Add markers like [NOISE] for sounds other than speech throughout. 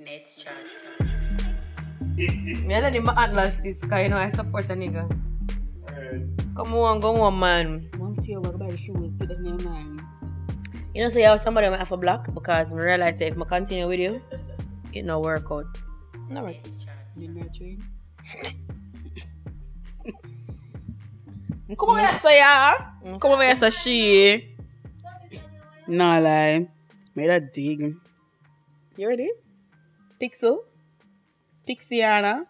Let's chat. Me and my atlas this cause you know I support a nigga. Come on, go on, man. One to you, buy the shoes, put in your mind. You know, say I was somebody I have a block because I realize if I continue with you, it no work out. No right. Let's chat. Come on, yes, yeah. Come on, yes, she. Nah lie. Made that dig. You ready? Pixel. Pixiana.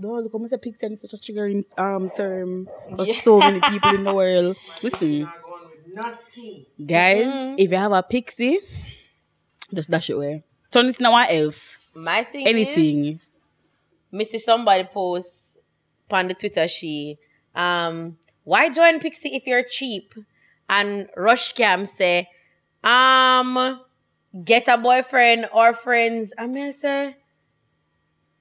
Don't look, I'm say Pixie is such a triggering um term for so many people in the world. Listen, guys, if you have a pixie, just dash it away. Turn it into an elf. My thing Anything. is, me see somebody post on the Twitter she, um, why join Pixie if you're cheap? And Rush Cam say, um, get a boyfriend or friends. I mean, I say,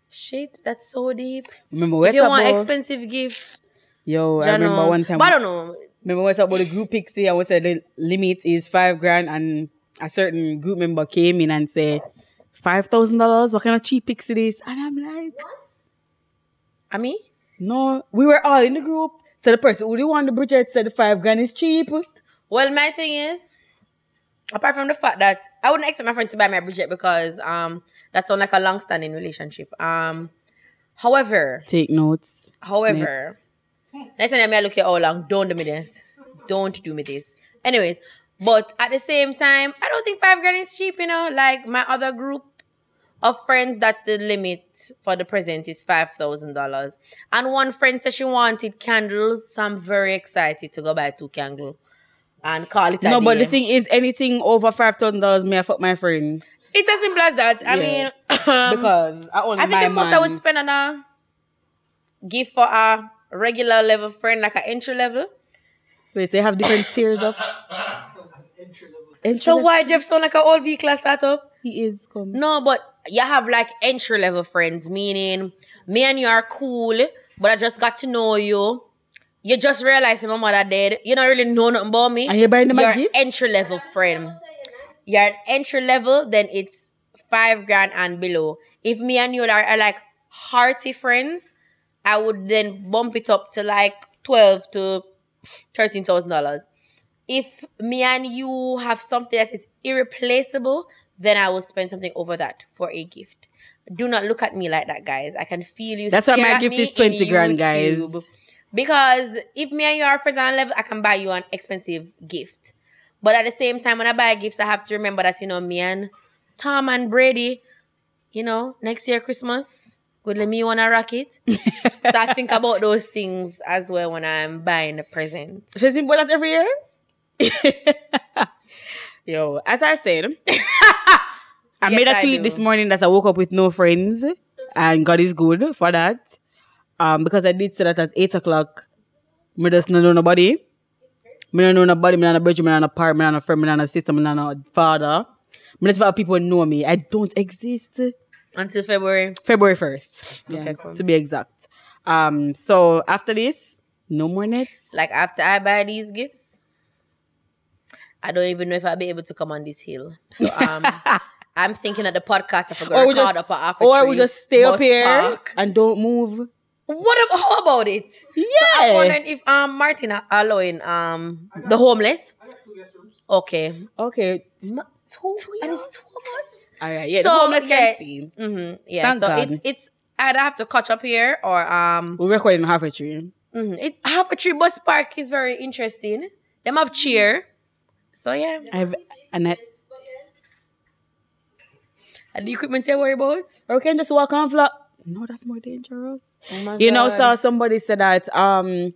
shit, that's so deep. Remember If you want about? expensive gifts, Yo, I remember one time. But I don't know. Remember I talked about the group pixie and we said the limit is five grand and a certain group member came in and said five thousand dollars, what kind of cheap pixie this? And I'm like, I mean, no, we were all in the group. So the person who did want the budget said the five grand is cheap. Well, my thing is, apart from the fact that I wouldn't expect my friend to buy a Bridget because um that sounds like a long-standing relationship. Um, however, Take notes. however, next time I look at how long, don't do me this, don't do me this. Anyways, but at the same time, I don't think five grand is cheap. You know, like my other group of friends, that's the limit for the present is five thousand dollars. And one friend said she wanted candles, so I'm very excited to go buy two candles and call it a No, but the thing is, anything over five thousand dollars, may I fuck my friend It's as simple as that. I Yeah. mean, [LAUGHS] um, because I only I think my the most man. I would spend on a gift for a regular level friend, like an entry level. Wait, they have different [LAUGHS] tiers of. Entry level. So level- why Jeff sound like an old V class startup? he is come? No, but you have like entry level friends, meaning me and you are cool, but I just got to know you. You just realize my mother dead. You don't really know nothing about me. And you buying them You're gift? entry level friend. You're an entry level, then it's five grand and below. If me and you are, are like hearty friends, I would then bump it up to like twelve to thirteen thousand dollars. If me and you have something that is irreplaceable, then I will spend something over that for a gift. Do not look at me like that, guys. I can feel you. That's why my gift is 20 in grand, guys. Because if me and you are friends on a level, I can buy you an expensive gift. But at the same time, when I buy gifts, I have to remember that, you know, me and Tom and Brady, you know, next year Christmas, would let me want a rocket. [LAUGHS] so I think about those things as well when I'm buying a present. So it's important every year? [LAUGHS] Yo, as I said, [LAUGHS] I Yes, made a tweet this morning that I woke up with no friends, and God is good for that. Um, because I did say that at eight o'clock, me just not know nobody. Me don't know nobody. Me not a brother. Me not a partner. Me not a friend. Me not a sister. Me not a father. Me not for people know me. I don't exist. Until February. February first. Yeah, Okay, cool. to be exact. Um, so after this, no more nets. Like after I buy these gifts, I don't even know if I'll be able to come on this hill. So um [LAUGHS] I'm thinking that the podcast I Or forgot we record just, up a or we just stay up here park. and don't move. What about, how about it? Yeah. So I'm wondering if um Martin are allowing um the homeless. Okay. okay. Ma- Two, and it's two of us. All right. Yeah. So, the homeless yeah. can stay. Mm-hmm. Yeah. Thank so God. it's it's either have to catch up here or um We're recording half a tree. mhm. it half a tree bus park is very interesting. Them have cheer. So yeah. I've and I, And the equipment you worry about? or we can just walk on flat. No, that's more dangerous. Oh You know, so somebody said that um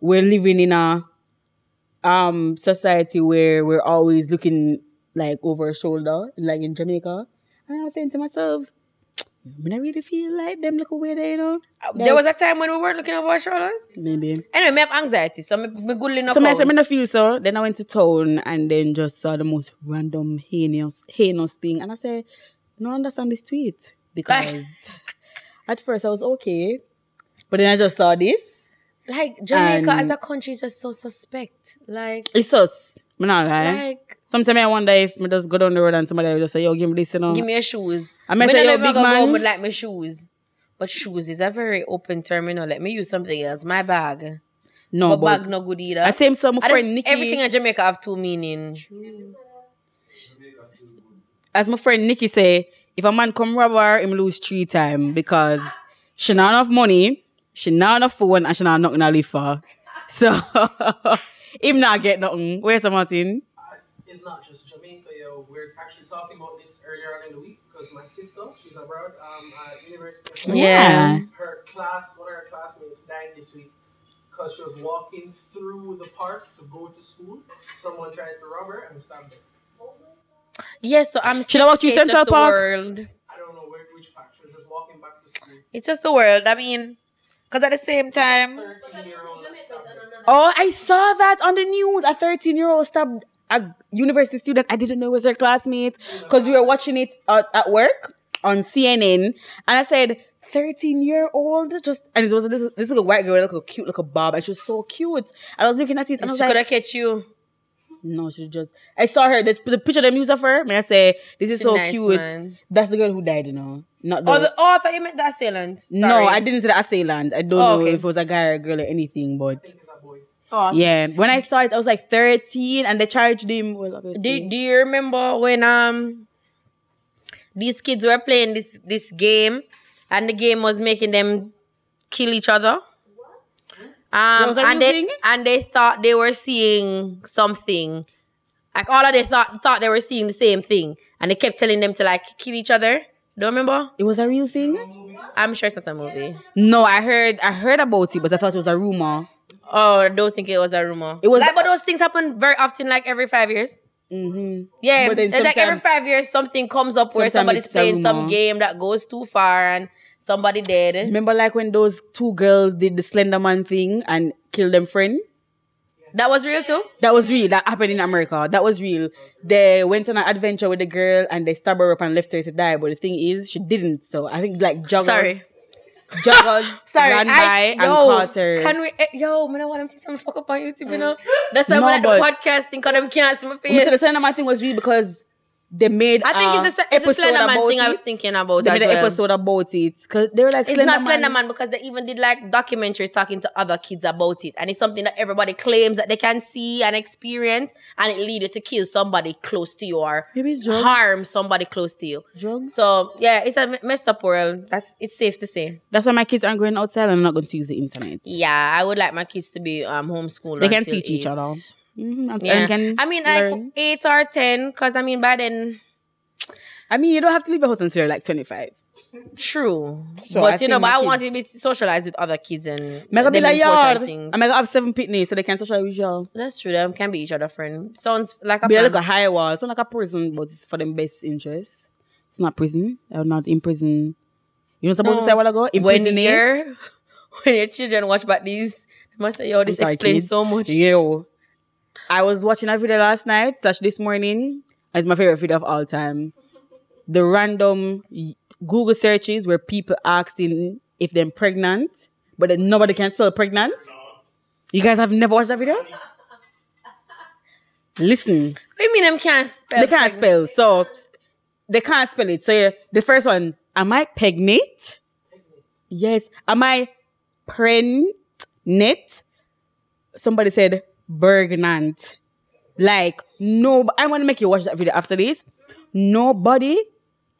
we're living in a um society where we're always looking like over our shoulder, like in Jamaica. And I was saying to myself, when I really feel like them look away there, you know? There was a time when we weren't looking over our shoulders. Maybe. Anyway, me have anxiety, so me, me good enough. So I said, I feel so. Then I went to town and then just saw the most random heinous heinous thing. And I said, no I understand this tweet. Because [LAUGHS] at first I was okay. But then I just saw this. like Jamaica as a country is just so suspect. Like It's us. Me not lie. Like, Sometimes I wonder if me just go down the road and somebody will just say, yo, give me this, you know. give me your shoes. I may Me say, not yo, big gonna go man. like my shoes. But shoes is a very open terminal. Let me use something else. My bag. no, my but bag no good either. I same so my I friend Nikki. Everything in Jamaica have two meanings. as my friend Nikki say, if a man come rob her, him lose three time because she not enough money, she not enough phone, and she not nothing to live for. So [LAUGHS] him not get nothing. Where's the Martin? it's not just Jamaica, yo. We're actually talking about this earlier on in the week because my sister, she's abroad um, at University of Yeah. Her class, one of her classmates died this week because she was walking through the park to go to school. Someone tried to rob her and stabbed her. Yes, so I'm Should I walk you it's just Central the Park? world. I don't know where which park. She was just walking back to school. It's just the world. I mean, because at the same time, 13 year old stabbed her. Oh, I saw that on the news. A 13 year old stabbed a university student. I didn't know it was her classmate because we were watching it at, at work on CNN. And I said, 13 year old just, and it was this, this little white girl, like a cute little bob, and she was so cute. And I was looking at it and I was she could like, have catch you. No, she just, I saw her, the, the picture them use of her, may I say, this is She so nice, cute. man. That's the girl who died, you know. Not the, Oh, the, oh, I thought you meant the assailant. Sorry. no, I didn't say the assailant. I don't Oh, know okay. if it was a guy or a girl or anything, but I think it's a boy. Oh. yeah. When I saw it, I was like 13 and they charged him. Well, obviously. Do, do you remember when um these kids were playing this this game and the game was making them kill each other? Um, was and they thing? and they thought they were seeing something. Like all of they thought thought they were seeing the same thing, and they kept telling them to like kill each other. Don't remember? It was a real thing? I'm sure it's not a movie. No, I heard I heard about it, but I thought it was a rumor. Oh, I don't think it was a rumor. It was- like, but those things happen very often, like every five years. Mm-hmm. Yeah, it's like every five years something comes up where somebody's playing some game that goes too far and somebody dead. Remember, like when those two girls did the Slender Man thing and killed them friend? That was real too. That was real. That happened in America. That was real. They went on an adventure with the girl and they stabbed her up and left her to die. But the thing is, she didn't. So I think like joggers, Sorry, joggers [LAUGHS] sorry. ran I- by and yo, caught her. Can we? eh, Yo, man, I want them to see some fuck up on YouTube. You know, [GASPS] that's why No, I like the podcasting because them can't see my face. say the. Slender Man thing was real because they made. I think a it's a, it's a Slender Man thing I it. was thinking about. They made an well. episode about it because they were like, It's Slender not Slender Man because they even did like documentaries talking to other kids about it. And it's something that everybody claims that they can see and experience and it lead you to kill somebody close to you or Maybe it's drugs. harm somebody close to you. Drugs. So yeah, it's a messed up world. That's it's safe to say. That's why my kids aren't going outside and I'm not going to use the internet. Yeah, I would like my kids to be um homeschooled. They can teach each other. Mm-hmm. Yeah. can I mean like eight or ten, because I mean by then I mean, you don't have to leave your house until you're like 25. true. So but I you know, but I want to be socialized with other kids and Mega be like yard. things. I'm gonna have seven picnics so they can socialize with y'all. That's true. Them can be each other friend. Sounds like a Be plan. like a high wall. It's not like a prison, but it's for them best interest. It's not prison. They're not in prison. You know I'm supposed to say a while ago? when Imprisonate. [LAUGHS] your when your children watch back these, they must say, "Yo, this explains kids. so much." Yo. I was watching a video last night, slash this morning. It's my favorite video of all time. The random Google searches where people asking if they're pregnant, but then nobody can spell pregnant. You guys have never watched that video? Listen, What do you mean them can't spell? they can't pregnant? spell, so they can't spell it. So yeah, the first one, am I pregnant? Yes. Am I pregnant? Somebody said Bergnant. Like, no, I'm gonna make you watch that video after this. Nobody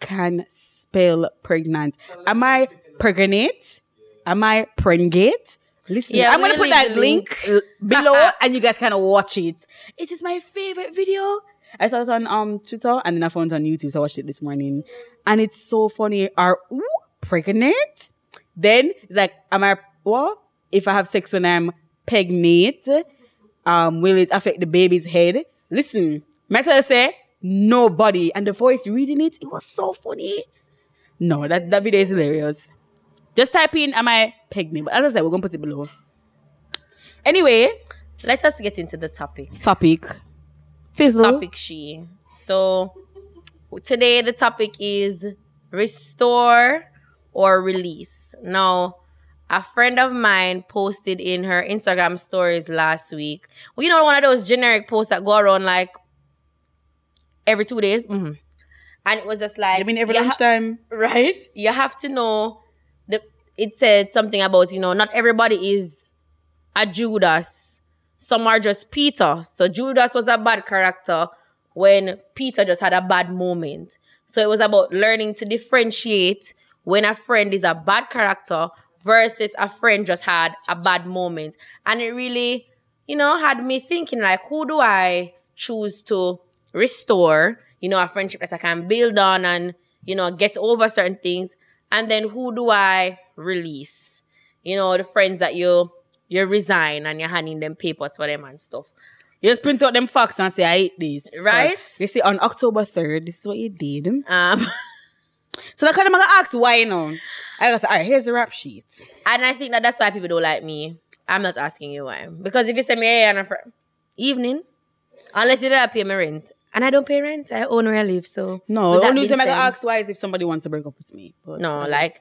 can spell pregnant. Am I pregnant? Am I pregnant? Listen, Yeah, I'm gonna put that link, link. below, [LAUGHS] and you guys can watch it. It is my favorite video. I saw it on um Twitter, and then I found it on YouTube. So I watched it this morning, and it's so funny. Are ooh, pregnant? Then it's like, am I what? If I have sex when I'm pregnant, um, will it affect the baby's head? Listen, Metal say nobody, and the voice reading it, it was so funny. No, that that video is hilarious. Just type in, am I pregnant? But as I said, we're gonna put it below. Anyway, Let us get into the topic. topic. Fizzle. Topic she. So today the topic is restore or release. Now, a friend of mine posted in her Instagram stories last week. Well, you know, one of those generic posts that go around like every two days. hmm And it was just like, I mean, every you ha- lunchtime. [LAUGHS] right? You have to know the it said something about, you know, not everybody is a Judas. Some are just Peter. So Judas was a bad character when Peter just had a bad moment. So it was about learning to differentiate when a friend is a bad character versus a friend just had a bad moment. And it really, you know, had me thinking like, who do I choose to restore, you know, a friendship that I can build on and, you know, get over certain things. And then who do I release? You know, the friends that you you resign and you're handing them papers for them and stuff. You just print out them facts and say, I hate this. Right? You see, on October 3rd, this is what you did. Um [LAUGHS] So that kind of ask why, you know. I say, all right, here's the rap sheet. and I think that that's why people don't like me. I'm not asking you why. Because if you say me, hey, on a fr- evening, unless you don't pay my rent. And I don't pay rent, I own where I live. So No, the only reason I gotta ask why is if somebody wants to break up with me. But No, like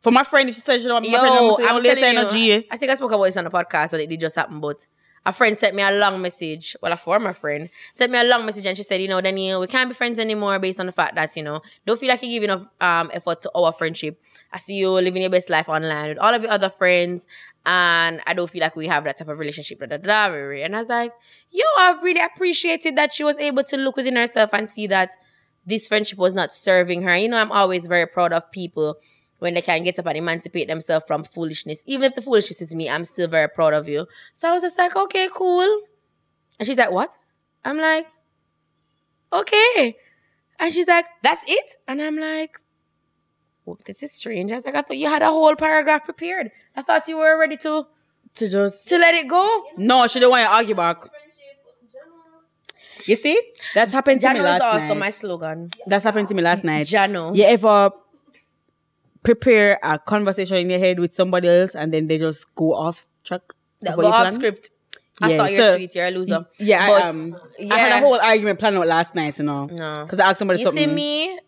for my friend, if she says she don't my Yo, friend, I'm I'm oh, telling energy. you, I think I spoke about this on the podcast, but it did just happen. But a friend sent me a long message. Well, a former friend sent me a long message, and she said, you know, Daniel, we can't be friends anymore based on the fact that you know, don't feel like you give enough um effort to our friendship. I see you living your best life online with all of your other friends, and I don't feel like we have that type of relationship. Da, da, da, da. And I was like, yo, I really appreciated that she was able to look within herself and see that this friendship was not serving her. You know, I'm always very proud of people when they can get up and emancipate themselves from foolishness. Even if the foolishness is me, I'm still very proud of you. So I was just like, okay, cool. And she's like, what? I'm like, okay. And she's like, that's it? And I'm like, well, this is strange. I was like, I thought you had a whole paragraph prepared. I thought you were ready to To just to let it go. no, she don't want to argue back. You see, that happened to me Jano is also my slogan. That's happened to me last night. Jano. You ever prepare a conversation in your head with somebody else and then they just go off track? Go off plan? script. I Yeah, saw your so- tweet. You're a loser. Yeah, but I, um, yeah. I had a whole argument planned out last night, you know. No. Because I asked somebody You something. see me,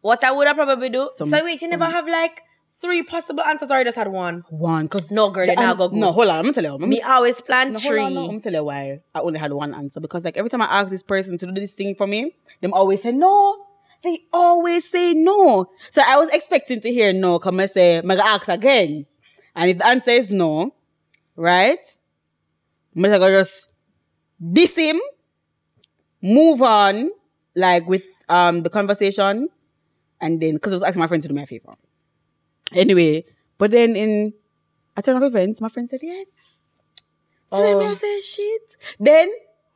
what I would have probably do. Some- so wait, you never have like three possible answers, or you just had one. One, because No, girl, they now go No, hold on, I'm gonna tell you. Let Me always plan no, three. on, no, I'm gonna tell you why I only had one answer. Because like every time I ask this person to do this thing for me, them always say no. They always say no. So I was expecting to hear no. Come and say, I'm ask again. And if the answer is no, right? I'm gonna just diss him, move on, like with um the conversation, and then because I was asking my friend to do me a favor. Anyway, but then in a turn of events, my friend said yes. So then I Oh. said shit. Then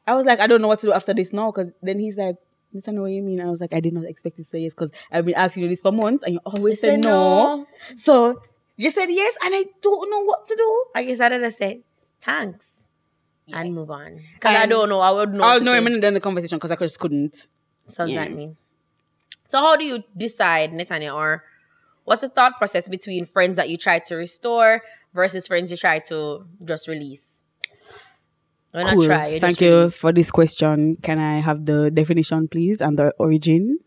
I was like, I don't know what to do after this now, because then he's like, know what you mean. I was like, I did not expect to say yes, because I've been asking you this for months, and you always You say said no. no. So you said yes, and I don't know what to do. I guess I'd just say thanks and move on. Because I don't know. I would know. I'll to know him in the conversation because I just couldn't. Sounds Yeah. like me. So how do you decide, Netanya, or what's the thought process between friends that you try to restore versus friends you try to just release? Not Cool. try. Thank you for this question. Can I have the definition, please, and the origin?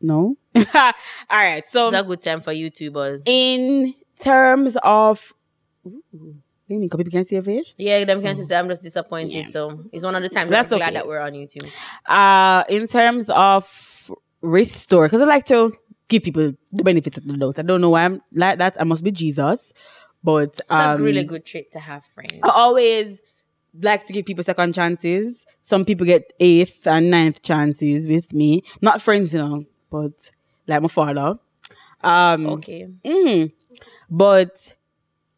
No. [LAUGHS] All right. So It's a good time for YouTubers. in terms of Ooh, what do you mean? 'Cause people can see your face? Yeah, them can see I'm just disappointed. So it's one of the times That's I'm glad that we're on YouTube. Uh in terms of restore, because I like to give people the benefits of the doubt. I don't know why I'm like that. I must be Jesus. But It's um, a really good trait to have, friends. I always like to give people second chances. Some people get eighth and ninth chances with me. Not friends, you know, but like my father. Um, Okay. mhm. But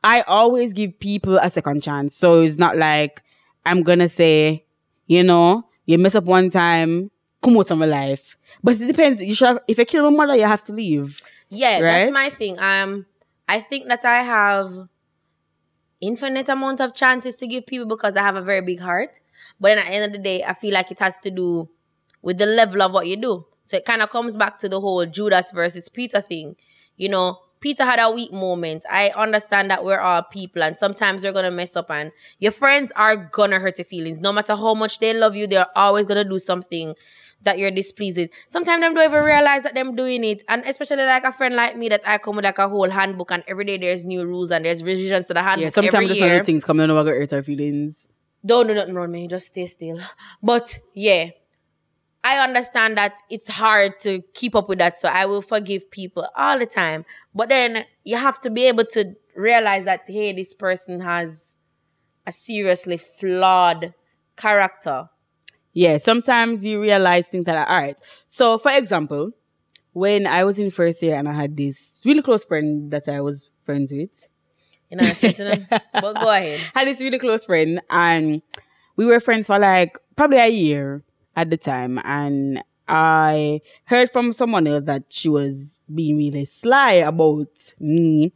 I always give people a second chance. So it's not like I'm gonna say, you know, you mess up one time, come out of my life. But it depends. You should have, if you kill my mother, you have to leave. Yeah, Right? that's my thing. Um, I think that I have infinite amount of chances to give people because I have a very big heart. But then at the end of the day, I feel like it has to do with the level of what you do. So it kind of comes back to the whole Judas versus Peter thing. You know, Peter had a weak moment. I understand that we're all people and sometimes you're gonna mess up and your friends are gonna hurt your feelings. No matter how much they love you, they're always gonna do something that you're displeased with. Sometimes them don't even realize that them doing it. And especially like a friend like me that I come with like a whole handbook and every day there's new rules and there's revisions to the handbook. Yeah, sometimes there's other things know what hurt our feelings. Don't do nothing wrong, me. Just stay still. But yeah, I understand that it's hard to keep up with that. So I will forgive people all the time. But then you have to be able to realize that, hey, this person has a seriously flawed character. Yeah, sometimes you realize things that are all right. So, for example, when I was in first year and I had this really close friend that I was friends with, You know what I'm saying? but go ahead. [LAUGHS] had this really close friend and we were friends for like probably a year at the time and I heard from someone else that she was being really sly about me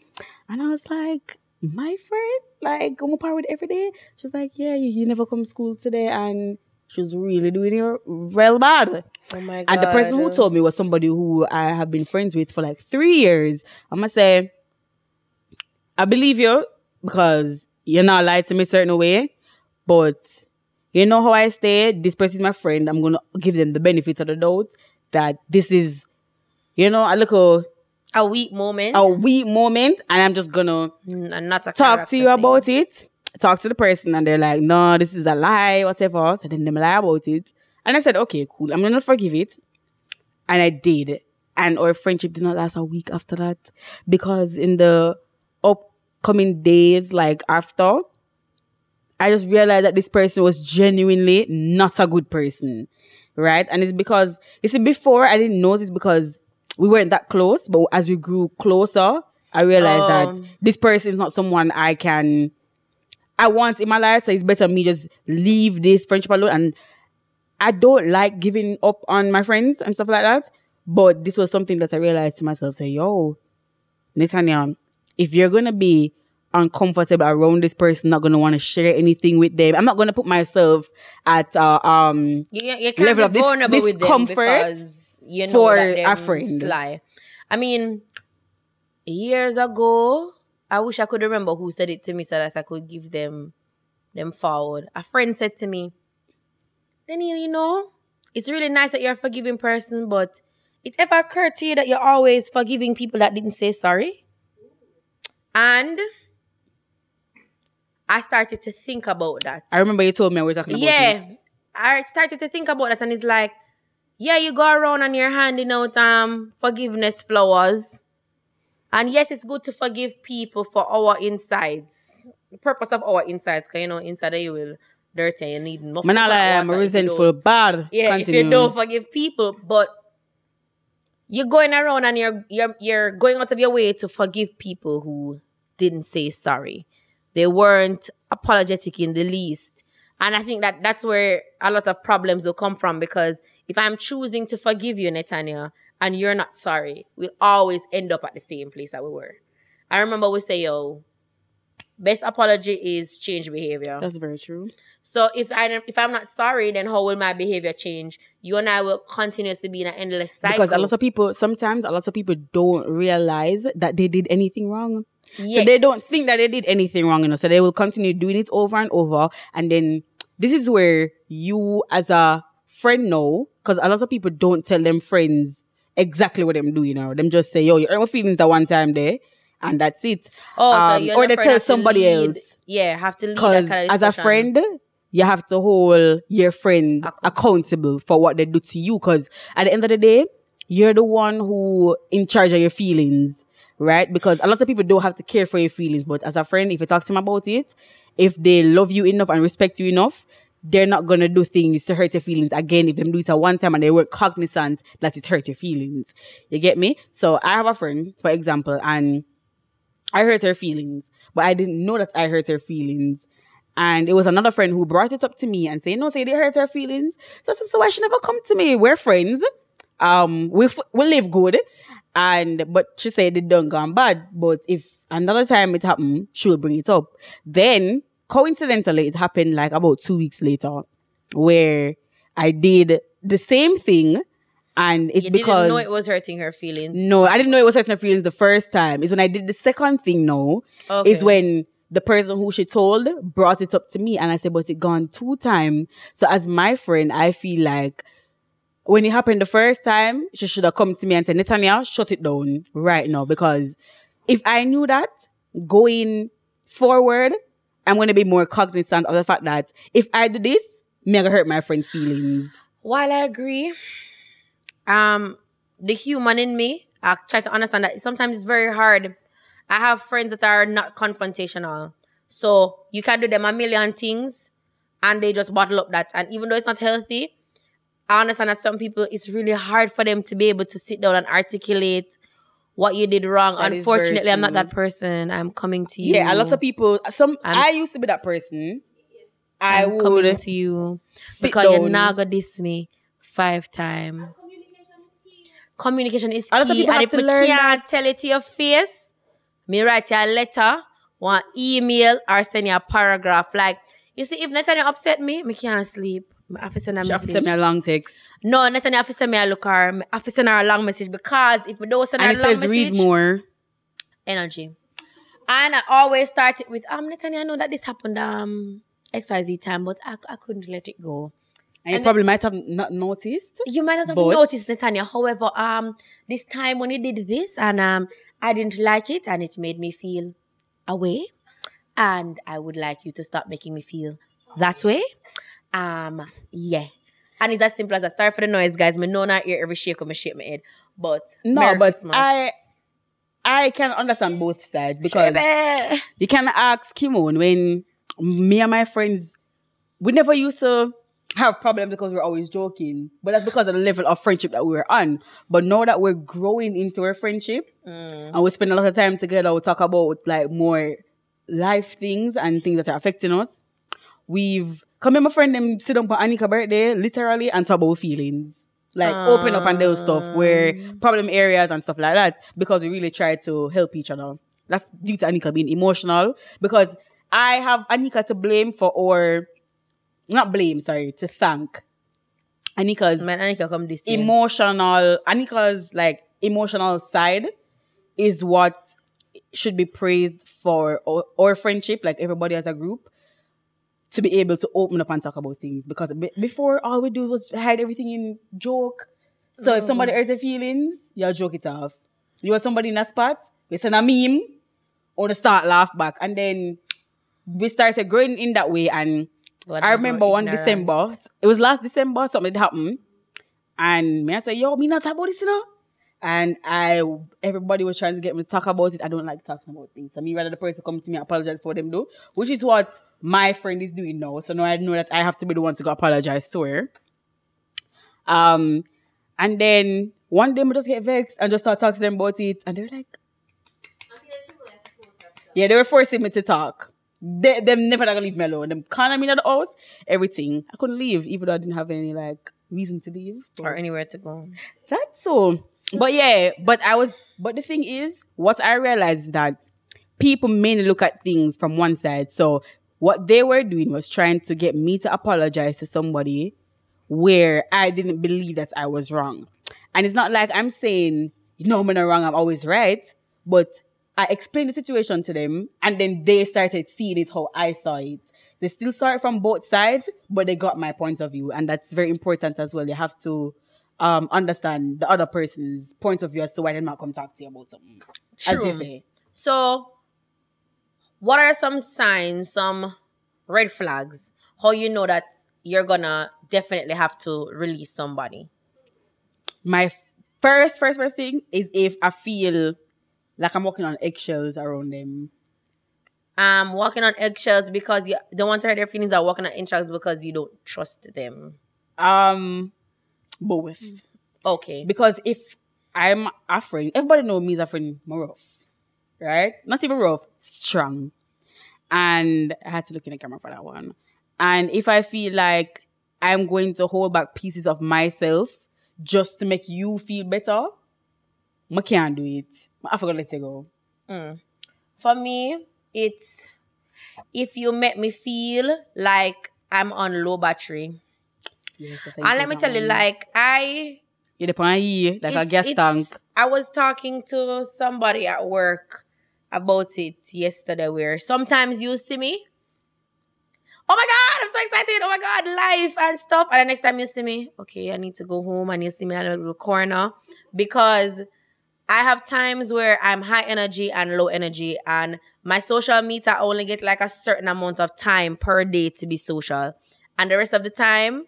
and I was like my friend like I'm part with every day she's like yeah you, you never come to school today and she was really doing it real bad Oh my god. and the person who told me was somebody who I have been friends with for like three years. I'm gonna say, I believe you because you're not lying to me a certain way, but you know how I stay. This person is my friend. I'm gonna give them the benefit of the doubt that this is, you know, a little a weak moment. a weak moment, and I'm just gonna Mm, not talk to you thing. about it. Talk to the person, and they're like, "No, this is a lie, whatever." So then they lie about it, and I said, "Okay, cool. I'm gonna forgive it," and I did. And our friendship did not last a week after that because in the upcoming days, like after, I just realized that this person was genuinely not a good person, right? And it's because you see, before I didn't notice because we weren't that close, but as we grew closer, I realized that Um. this person is not someone I can. I want in my life, so it's better me just leave this friendship alone. And I don't like giving up on my friends and stuff like that. But this was something that I realized to myself, say, yo, Netanya, if you're gonna be uncomfortable around this person, not gonna want to share anything with them, I'm not gonna put myself at uh, um You, you level of with them because you know for a friend. Sly. I mean, years ago, I wish I could remember who said it to me so that I could give them them forward. A friend said to me, Daniel, you know, it's really nice that you're a forgiving person, but it ever occurred to you that you're always forgiving people that didn't say sorry? And I started to think about that. I remember you told me we were talking about Yeah. I started to think about that and it's like, yeah, you go around and you're handing out um forgiveness flowers. And yes, it's good to forgive people for our insides. The purpose of our insides, because you know, inside you will dirty and you need nothing. Man, I but like, I'm resentful, bad. Yeah, Continue. if you don't forgive people, but you're going around and you're you're you're going out of your way to forgive people who didn't say sorry. They weren't apologetic in the least. And I think that that's where a lot of problems will come from because if I'm choosing to forgive you, Netanya, and you're not sorry, we'll always end up at the same place that we were. I remember we say, yo, best apology is change behavior. That's very true. So if I if I'm not sorry, then how will my behavior change? You and I will continuously be in an endless cycle. Because a lot of people, sometimes a lot of people don't realize that they did anything wrong. So they don't think that they did anything wrong, you know. So they will continue doing it over and over. And then this is where you, as a friend, know, because a lot of people don't tell them friends exactly what them do, you know. Them just say, yo, you hurt my feelings that one time there, and that's it. Oh, so Um, you or they tell somebody lead- else. Yeah, have to lead that kind of as a friend, you have to hold your friend Account- accountable for what they do to you. Because at the end of the day, you're the one who in charge of your feelings, right? Because a lot of people don't have to care for your feelings, but as a friend, if you talk to them about it, if they love you enough and respect you enough, they're not gonna do things to hurt your feelings again. If them do it at one time and they weren't cognizant that it hurt your feelings, you get me? So I have a friend, for example, and I hurt her feelings, but I didn't know that I hurt her feelings. And it was another friend who brought it up to me and said, no, say they hurt her feelings. So I said, so why she never come to me? We're friends. Um, we, f- we live good. And, but she said it done gone bad. But if another time it happened, she'll bring it up. Then, coincidentally, it happened like about two weeks later where I did the same thing. And it's you because didn't know it was hurting her feelings. no, I didn't know it was hurting her feelings the first time. It's when I did the second thing now. Okay. Is when the person who she told brought it up to me and I said, but it gone two time. So as my friend, I feel like when it happened the first time, she should have come to me and said, Netanya, shut it down right now. Because if I knew that going forward, I'm going to be more cognizant of the fact that if I do this, me gonna hurt my friend's feelings. While I agree, um, the human in me, I try to understand that sometimes it's very hard. I have friends that are not confrontational. So you can do them a million things and they just bottle up that. And even though it's not healthy, I understand that some people it's really hard for them to be able to sit down and articulate what you did wrong. That Unfortunately, I'm not that person. I'm coming to you. Yeah, a lot of people, some, I'm- I used to be that person. I I'm coming to you because you're not gonna diss me five times. Communication is key. A lot of people and have if to we learn can't tell it to your face, me write you a letter, one email, or send you a paragraph. Like you see, if Netanya upset me, me can't sleep. I have to send a She to message. send me a long text. no, have to send me a look have to send her a long message because if we don't send her And a it long says message, read more. energy. And I always start it with, um, Netanya, I know that this happened um XYZ time, but I, I couldn't let it go. And you probably might have not noticed. You might not have noticed, Netanya. However, um, this time when you did this and um, I didn't like it and it made me feel away, and I would like you to stop making me feel that way. Um, yeah. And it's as simple as that. Sorry for the noise, guys. Me know not hear every shake of my shake my head, but No, Merry but Christmas. I I can understand both sides because you can ask Kimon when me and my friends we never used to have problems because we're always joking, but that's because of the level of friendship that we were on. But now that we're growing into a friendship Mm. and we spend a lot of time together, we talk about like more life things and things that are affecting us. We've come here, my friend them sit down for Annika birthday, literally, and talk about feelings. Like open up and those stuff where ah. problem areas and stuff like that because we really try to help each other. That's due to Anika being emotional because I have Anika to blame for our not blame, sorry, to thank Anika's Man, Anika come this year. emotional Anika's like emotional side is what should be praised for our, our friendship, like everybody as a group, to be able to open up and talk about things. Because be- before all we do was hide everything in joke. So if somebody hurts your feelings, you joke it off. You want somebody in a spot, you send a meme, or to start laugh back, and then we started growing in that way and I remember one. December. It was last December, something happened. And me I said, yo, me not talk about this, you know? And I everybody was trying to get me to talk about it. I don't like talking about things. I mean, rather the person come to me and apologize for them do, which is what my friend is doing now. So now I know that I have to be the one to go apologize to her. Um and then one day I just get vexed and just start talking to them about it. And they're like, yeah, they were forcing me to talk. They, them never gonna leave me alone. Them calling me in the house, everything. I couldn't leave, even though I didn't have any like reason to leave. or anywhere to go. That's so. But yeah, but I was. But the thing is, what I realized is that people mainly look at things from one side. So what they were doing was trying to get me to apologize to somebody where I didn't believe that I was wrong. And it's not like I'm saying, no, I'm not wrong, I'm always right. But I explained the situation to them and then they started seeing it how I saw it. They still saw it from both sides, but they got my point of view. And that's very important as well. You have to um, understand the other person's point of view as to why they're not come talk to you about something. As you True. say. So, what are some signs, some red flags, how you know that you're gonna definitely have to release somebody? my first, first, first thing is if I feel like I'm walking on eggshells around them. I'm walking on eggshells because you don't want to hurt their feelings, or walking on eggshells because you don't trust them. Um, both. Mm. Okay. Because if I'm a everybody know me as a friend, I'm rough. Right? Not even rough, strong. And I had to look in the camera for that one. And if I feel like I'm going to hold back pieces of myself just to make you feel better, I can't do it. I forgot to let it go. Mm. For me, it's if you make me feel like I'm on low battery. Yes, And let me tell you, like I You're the pan here, like a It's- gas it's- tank. I was talking to somebody at work about it yesterday where sometimes you see me oh my God, I'm so excited. Oh my God, life and stuff. And the next time you see me, okay, I need to go home and you see me in a little corner because I have times where I'm high energy and low energy, and my social meter I only get like a certain amount of time per day to be social. And the rest of the time,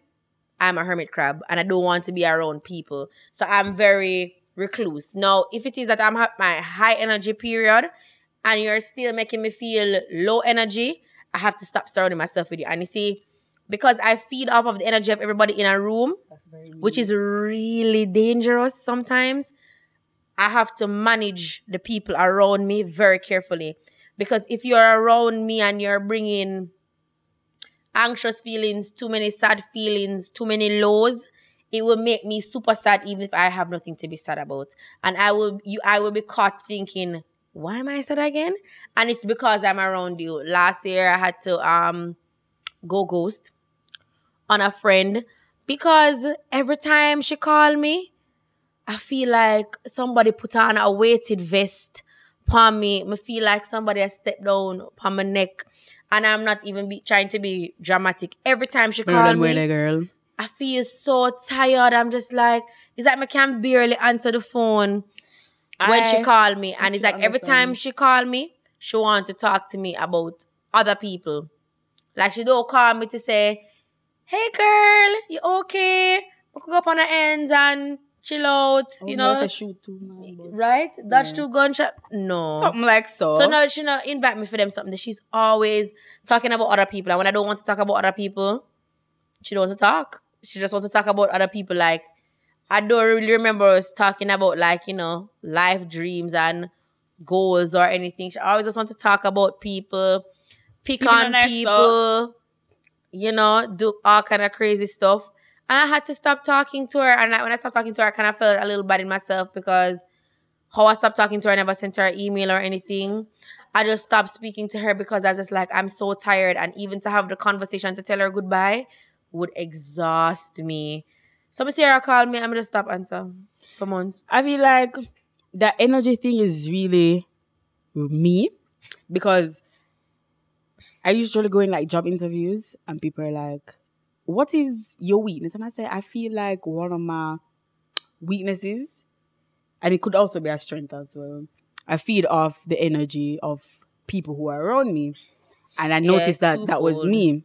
I'm a hermit crab and I don't want to be around people. So I'm very recluse. Now, if it is that I'm at my high energy period and you're still making me feel low energy, I have to stop surrounding myself with you. And you see, because I feed off of the energy of everybody in a room, which is really dangerous sometimes. I have to manage the people around me very carefully. Because if you're around me and you're bringing anxious feelings, too many sad feelings, too many lows, it will make me super sad even if I have nothing to be sad about. And I will you I will be caught thinking, why am I sad again? And it's because I'm around you. Last year I had to um go ghost on a friend because every time she called me, I feel like somebody put on a weighted vest upon me. I feel like somebody has stepped down upon my neck. And I'm not even be, trying to be dramatic. Every time she called me, the girl. I feel so tired. I'm just like, it's like I can barely answer the phone when she I- called me. And it's like every time she called me, she want to talk to me about other people. Like she don't call me to say, hey girl, you okay? We could go up on the ends and chill out, Oh, you know. shoot too, man. Right? Dutch Yeah. two gunshot? No. Something like so. So now she not invite me for them something. She's always talking about other people. And when I don't want to talk about other people, she don't want to talk. She just wants to talk about other people. Like I don't really remember us talking about like, you know, life dreams and goals or anything. She always just wants to talk about people, pick People on on people, you know, do all kind of crazy stuff. I had to stop talking to her. And like, when I stopped talking to her, I kind of felt a little bad in myself because how I stopped talking to her, I never sent her an email or anything. I just stopped speaking to her because I was just like, I'm so tired. And even to have the conversation to tell her goodbye would exhaust me. So Sarah called me, I'm gonna stop answer for months. I feel like that energy thing is really me because I usually go in like job interviews and people are like, What is your weakness? And I say, I feel like one of my weaknesses, and it could also be a strength as well. I feed off the energy of people who are around me. And I noticed that that was me.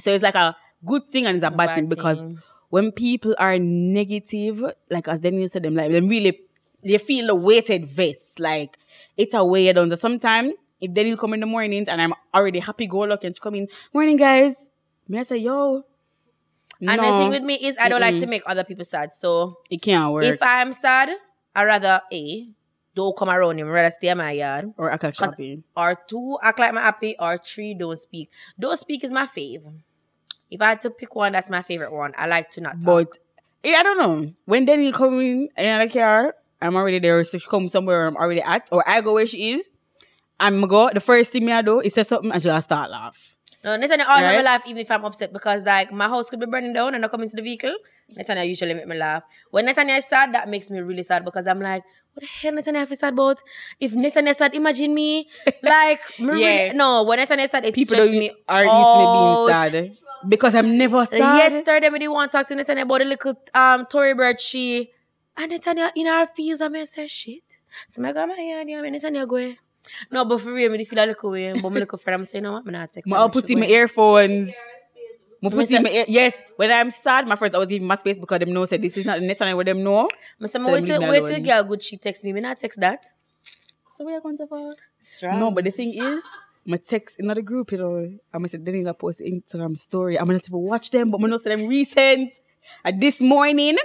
So it's like a good thing and it's a bad, thing because when people are negative, like as Daniel said, them like them really they feel the weighted vest. Like it's a way down. So sometimes if Daniel come in the mornings and I'm already happy go lucky and she come in, morning guys. Me I say, yo. And the thing with me is I don't like Mm-mm. to make other people sad. So it can't work. if I'm sad, I rather A, don't come around him, rather stay in my yard. or act like shopping. Or two, act like I'm happy, or three, don't speak. Don't speak is my fave. If I had to pick one, that's my favorite one. I like to not talk. But yeah, I don't know. When Daniel come in in the car, I'm already there. So she come somewhere I'm already at, or I go where she is. I'm go. The first thing me I do is say something and she'll start laugh. No, Netanya always make me laugh even if I'm upset because like my house could be burning down and I come into the vehicle. Netanya usually make me laugh. When Netanya is sad, that makes me really sad because I'm like, what the hell Netanya have to sad about? If Netanya is sad, imagine me. [LAUGHS] Like, me really- no, when Netanya is sad, it's People just me are used to being sad because I'm never sad. Yesterday, me didn't want to talk to Netanya about the little um Tory bird she and Netanya in her feels and me say shit. So I my hand here, and Netanya go. No, but for real, me feel a little way. But my little friend, I'm saying, no, I'm not text. I'll me put in my earphones. I put in my ear- yes. When I'm sad, my friends always give me my space because them know say this is not the next time with them know. I say, So wait till me wait till girl good she text me. Me not text that. So we are going to for Strong. No, but the thing is, my text in the group, you know, I'm gonna say then I post Instagram story. I'm gonna even watch them, but I'm not say them recent. And this morning,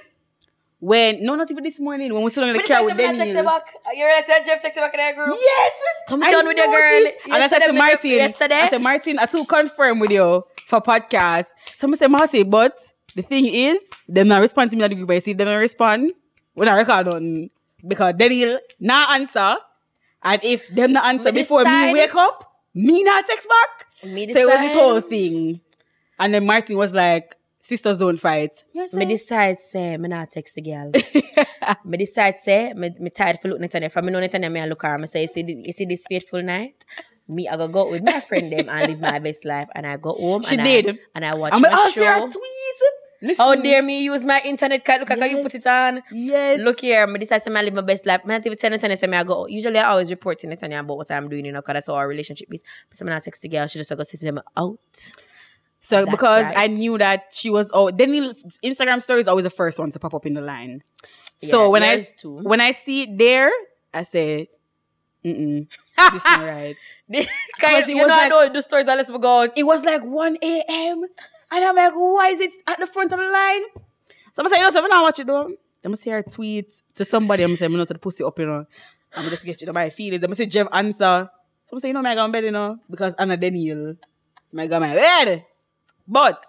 when no, not even this morning, when we still on the car with them. text you back. You ready to Jeff text you back in that group? Yes! Come I down with your girl. And I said to Martin, yesterday? I said, Martin, I still confirm with you for podcast. Someone said, Martin, but the thing is, them not respond to me on the group. I see if them not respond, we not record on because he'll not answer. And if them not answer Me before decide- me wake up, me not text back. Me So it was this whole thing. And then Martin was like, sisters don't fight. Me decide say me not text the girl. [LAUGHS] me decide say me, me tired for look Netanya. From me know Netanya me I look her. Me say you see, you see this fateful night. Me, I go go with my friend them and live my best life, and I go home. She and did. I, and I watch I'm my like, oh, see her show. tweet. Listen. How dare me you use my internet card? Look, how you put it on. Yes. Look here, I decide to live my best life. I not even tell Netanya say me I go. Usually I always report to Netanya about what I'm doing, you know, because that's how our relationship is. But someone I text the girl, she just go see them out. So That's because I knew that she was oh then Instagram story is always the first one to pop up in the line. So when I too. when I see it there, I say, mm this not [LAUGHS] right. Because it you was know, I know the stories unless we go. It was like 1 a.m. And I'm like, why is it at the front of the line? So I'm saying, you know, so I'm not watch it though. I'm gonna see her tweet to somebody. I'm saying, I'm gonna say the pussy up, you know. I'm gonna just get you to my feelings. I'm gonna say Jeff answer. So I'm saying, you know, I go in bed, you know, because Anna Daniel. I go my bed. But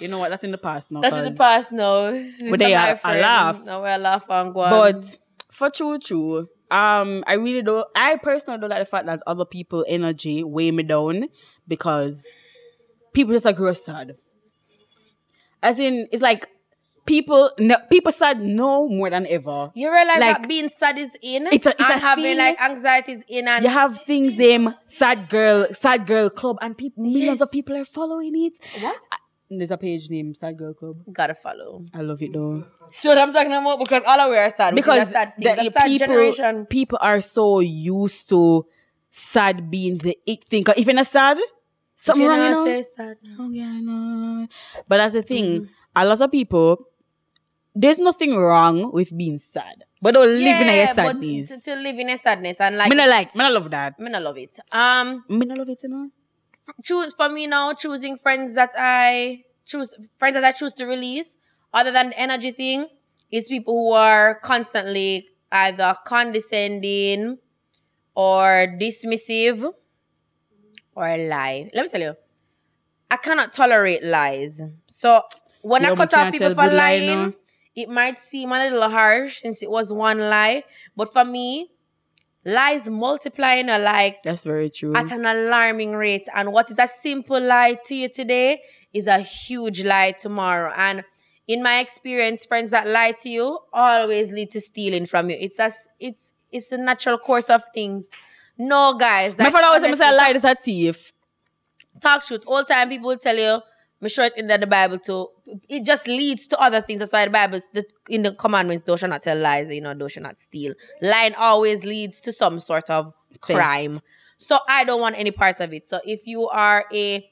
you know what? That's in the past now. That's in the past now. But they are- a laugh. Now we're laugh and go on. But for true, true. Um, I really don't. I personally don't like the fact that other people' energy weigh me down because people just like grow sad. As in, it's like people, no, people sad no more than ever. you realize like- that being sad is in, It's a- it's and a having thing. like anxiety is in, and You have things them sad girl, sad girl club, and people millions of people are following it. what? There's a page named Sad Girl Club. Gotta follow. I love it though. So what I'm talking about because all of we are sad. because sad the- a sad people generation. people are so used to sad being the it thing. If you're not sad, something You wrong. know, You know? say sad. Oh yeah, I know. But that's the thing. Mm-hmm. A lot of people, there's nothing wrong with being sad, but don't live in your sadness. to, to live in a sadness and like Me not like, me not love that. me not love it. Um, Me not love it, you know. f- choose for me now. Choosing friends that I choose, friends that I choose to release, other than the energy thing, is people who are constantly either condescending or dismissive or lie. Let me tell you, I cannot tolerate lies. So when I cut off people for lying, no? It might seem a little harsh since it was one lie. But for me, lies multiplying are like That's very true. at an alarming rate. And what is a simple lie to you today is a huge lie tomorrow. And in my experience, friends that lie to you always lead to stealing from you. It's a, it's it's a natural course of things. No, guys. My father always say, lie is a thief. talk truth. All time people tell you, me sure it in the Bible too. It just leads to other things. That's why the Bible, the, in the commandments, thou shalt not tell lies, you know, thou shalt not steal. Lying always leads to some sort of crime. So I don't want any part of it. So if you are a,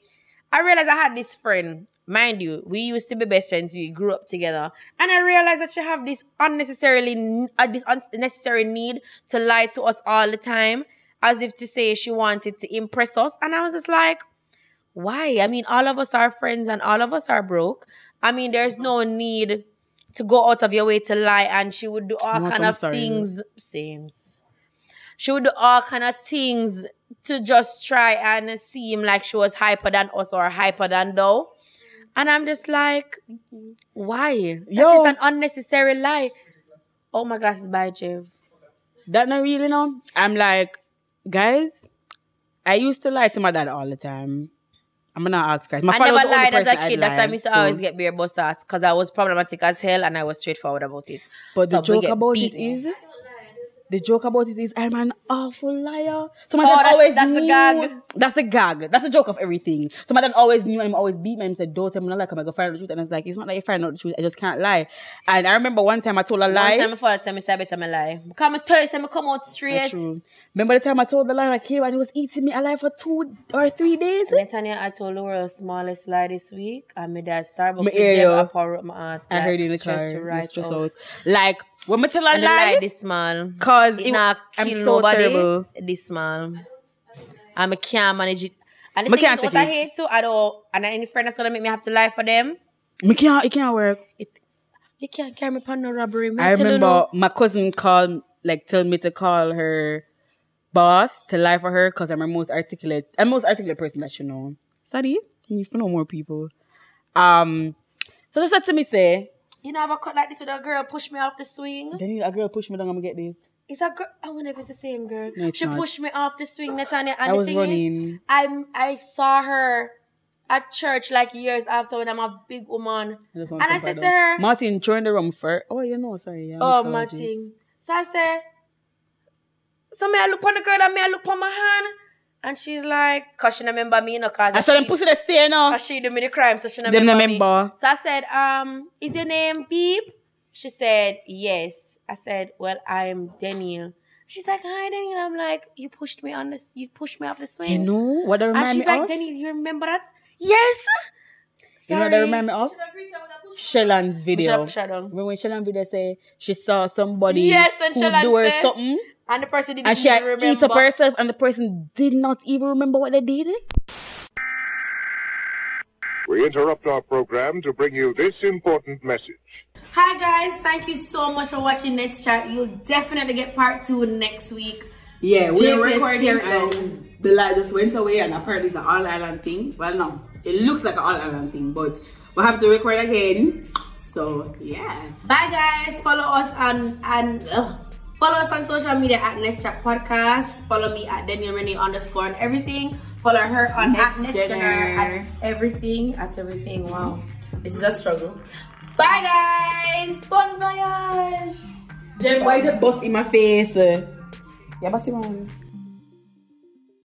I realized I had this friend, mind you, we used to be best friends. We grew up together, and I realized that she have this unnecessarily, uh, this unnecessary need to lie to us all the time, as if to say she wanted to impress us. And I was just like, why? I mean, all of us are friends and all of us are broke. I mean, there's mm-hmm. no need to go out of your way to lie, and she would do all Most kind I'm of sorry. things. Sames. She would do all kind of things to just try and seem like she was hyper than us or hyper than thou. And I'm just like, why? That Yo. is an unnecessary lie. Oh my glasses by Jeff. That not really no. I'm like, guys, I used to lie to my dad all the time. I'm gonna ask guys. My I father never the lied as a kid. That's why I used to always get beer bus ass because I was problematic as hell and I was straightforward about it. But the So we joke about beat. it is, the joke about it is, I'm an awful liar. So my Oh, dad that's- always that's the gag. That's the gag. That's the joke of everything. So my dad always knew and he always beat me and said, "Don't tell me not like I'm gonna find out the truth." And I was like, "It's not that you find out the truth. I just can't lie." And I remember one time I told a lie. One time my father tell me say I better lie. Come and tell you say me come out straight. True. Remember the time I told the lie I came and he was eating me alive for two or three days. And then Tanya, I told the world's smallest lie this week. I made that Starbucks with hear I out my heart. I like, heard you in the car. Right stress out. out. Like when me tell a And lie, lie this small. cause It it, not I'm kill so nobody. terrible. This small. And I can't manage it. And the Me thing is, what I hate too, I don't, and any friend that's gonna make me have to lie for them, Me can't. It can't work. it, you can't carry me upon no robbery. me I remember now. my cousin called, like, tell me to call her boss to lie for her because I'm her most articulate, I'm most articulate person that you know. Sadie, you need to know more people. Um, so she said to me, say, You know, i've cut like this with a girl push me off the swing. then a girl push me down, I'm gonna get this. It's a girl. I wonder if it's the same girl. No, she not. pushed me off the swing, Netanya. And I the was thing running. is, I I saw her at church like years after when I'm a big woman. I And I said to her, Martin, join the room first. Oh, you know, sorry. Yeah, Oh. Martin. So I said, so me I look on the girl and me I look on my hand. And she's like, cause she don't remember me, you know, cause I saw them she, pussy they stay now. cause she do me the crime, so she don't Them no remember, me. So I said, um, is your name Beep? She said, yes. I said, well, I'm Daniel. She's like, hi, Daniel. I'm like, you pushed me on this, you pushed me off the swing. You know what that and she's like, of? Daniel, you remember that? Yes. Sorry. You know what that remind me of? Shellan's video. Shut up, shut up. Remember when Shellan video say she saw somebody Yes, and who Shellan do her said- something And the person didn't and she even had remember. eat up herself and the person did not even remember what they did. We interrupt our program to bring you this important message. Hi guys, thank you so much for watching Nets Chat. You'll definitely get part two next week. Yeah, we we're were recording recording and and the light just went away and apparently it's an all island thing. Well no, it looks like an all island thing, but we have to record again. So yeah. Bye guys. Follow us on and ugh. Follow us on social media at Nets Chat Podcast. Follow me at Daniel Renee underscore on everything. Follow her on Next at Next Jenner. Jenner at everything. At everything. Wow. This is a struggle. Bye guys. Bon voyage. Jen, why is it butt in my face? Yeah, but man.